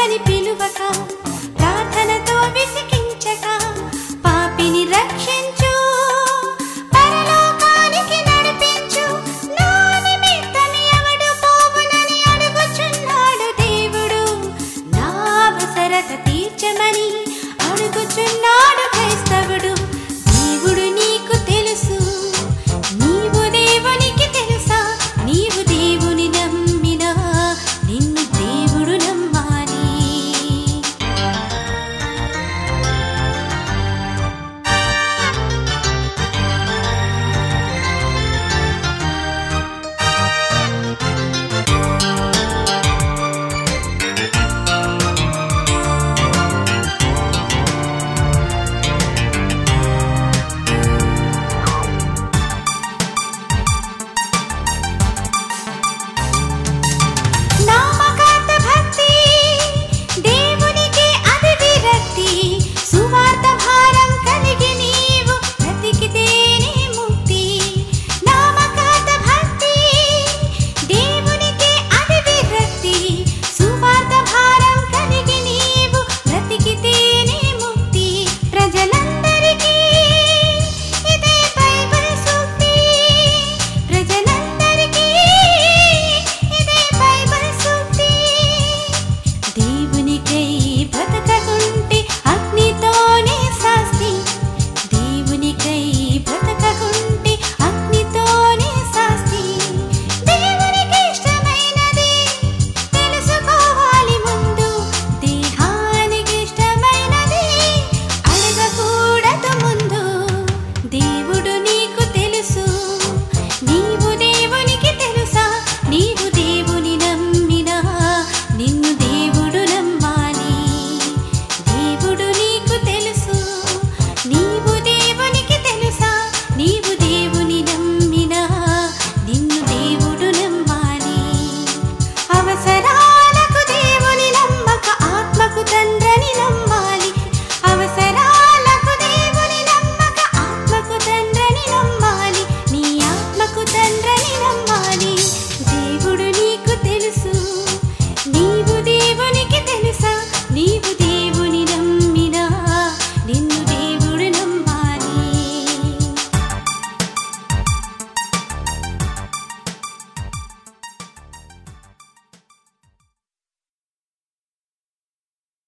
ప్రభువని పిలువక ప్రార్థనతో విసికించక పాపిని రక్షించు. అడుగుచున్నాడు దేవుడు. నా అవసరత తీర్చమని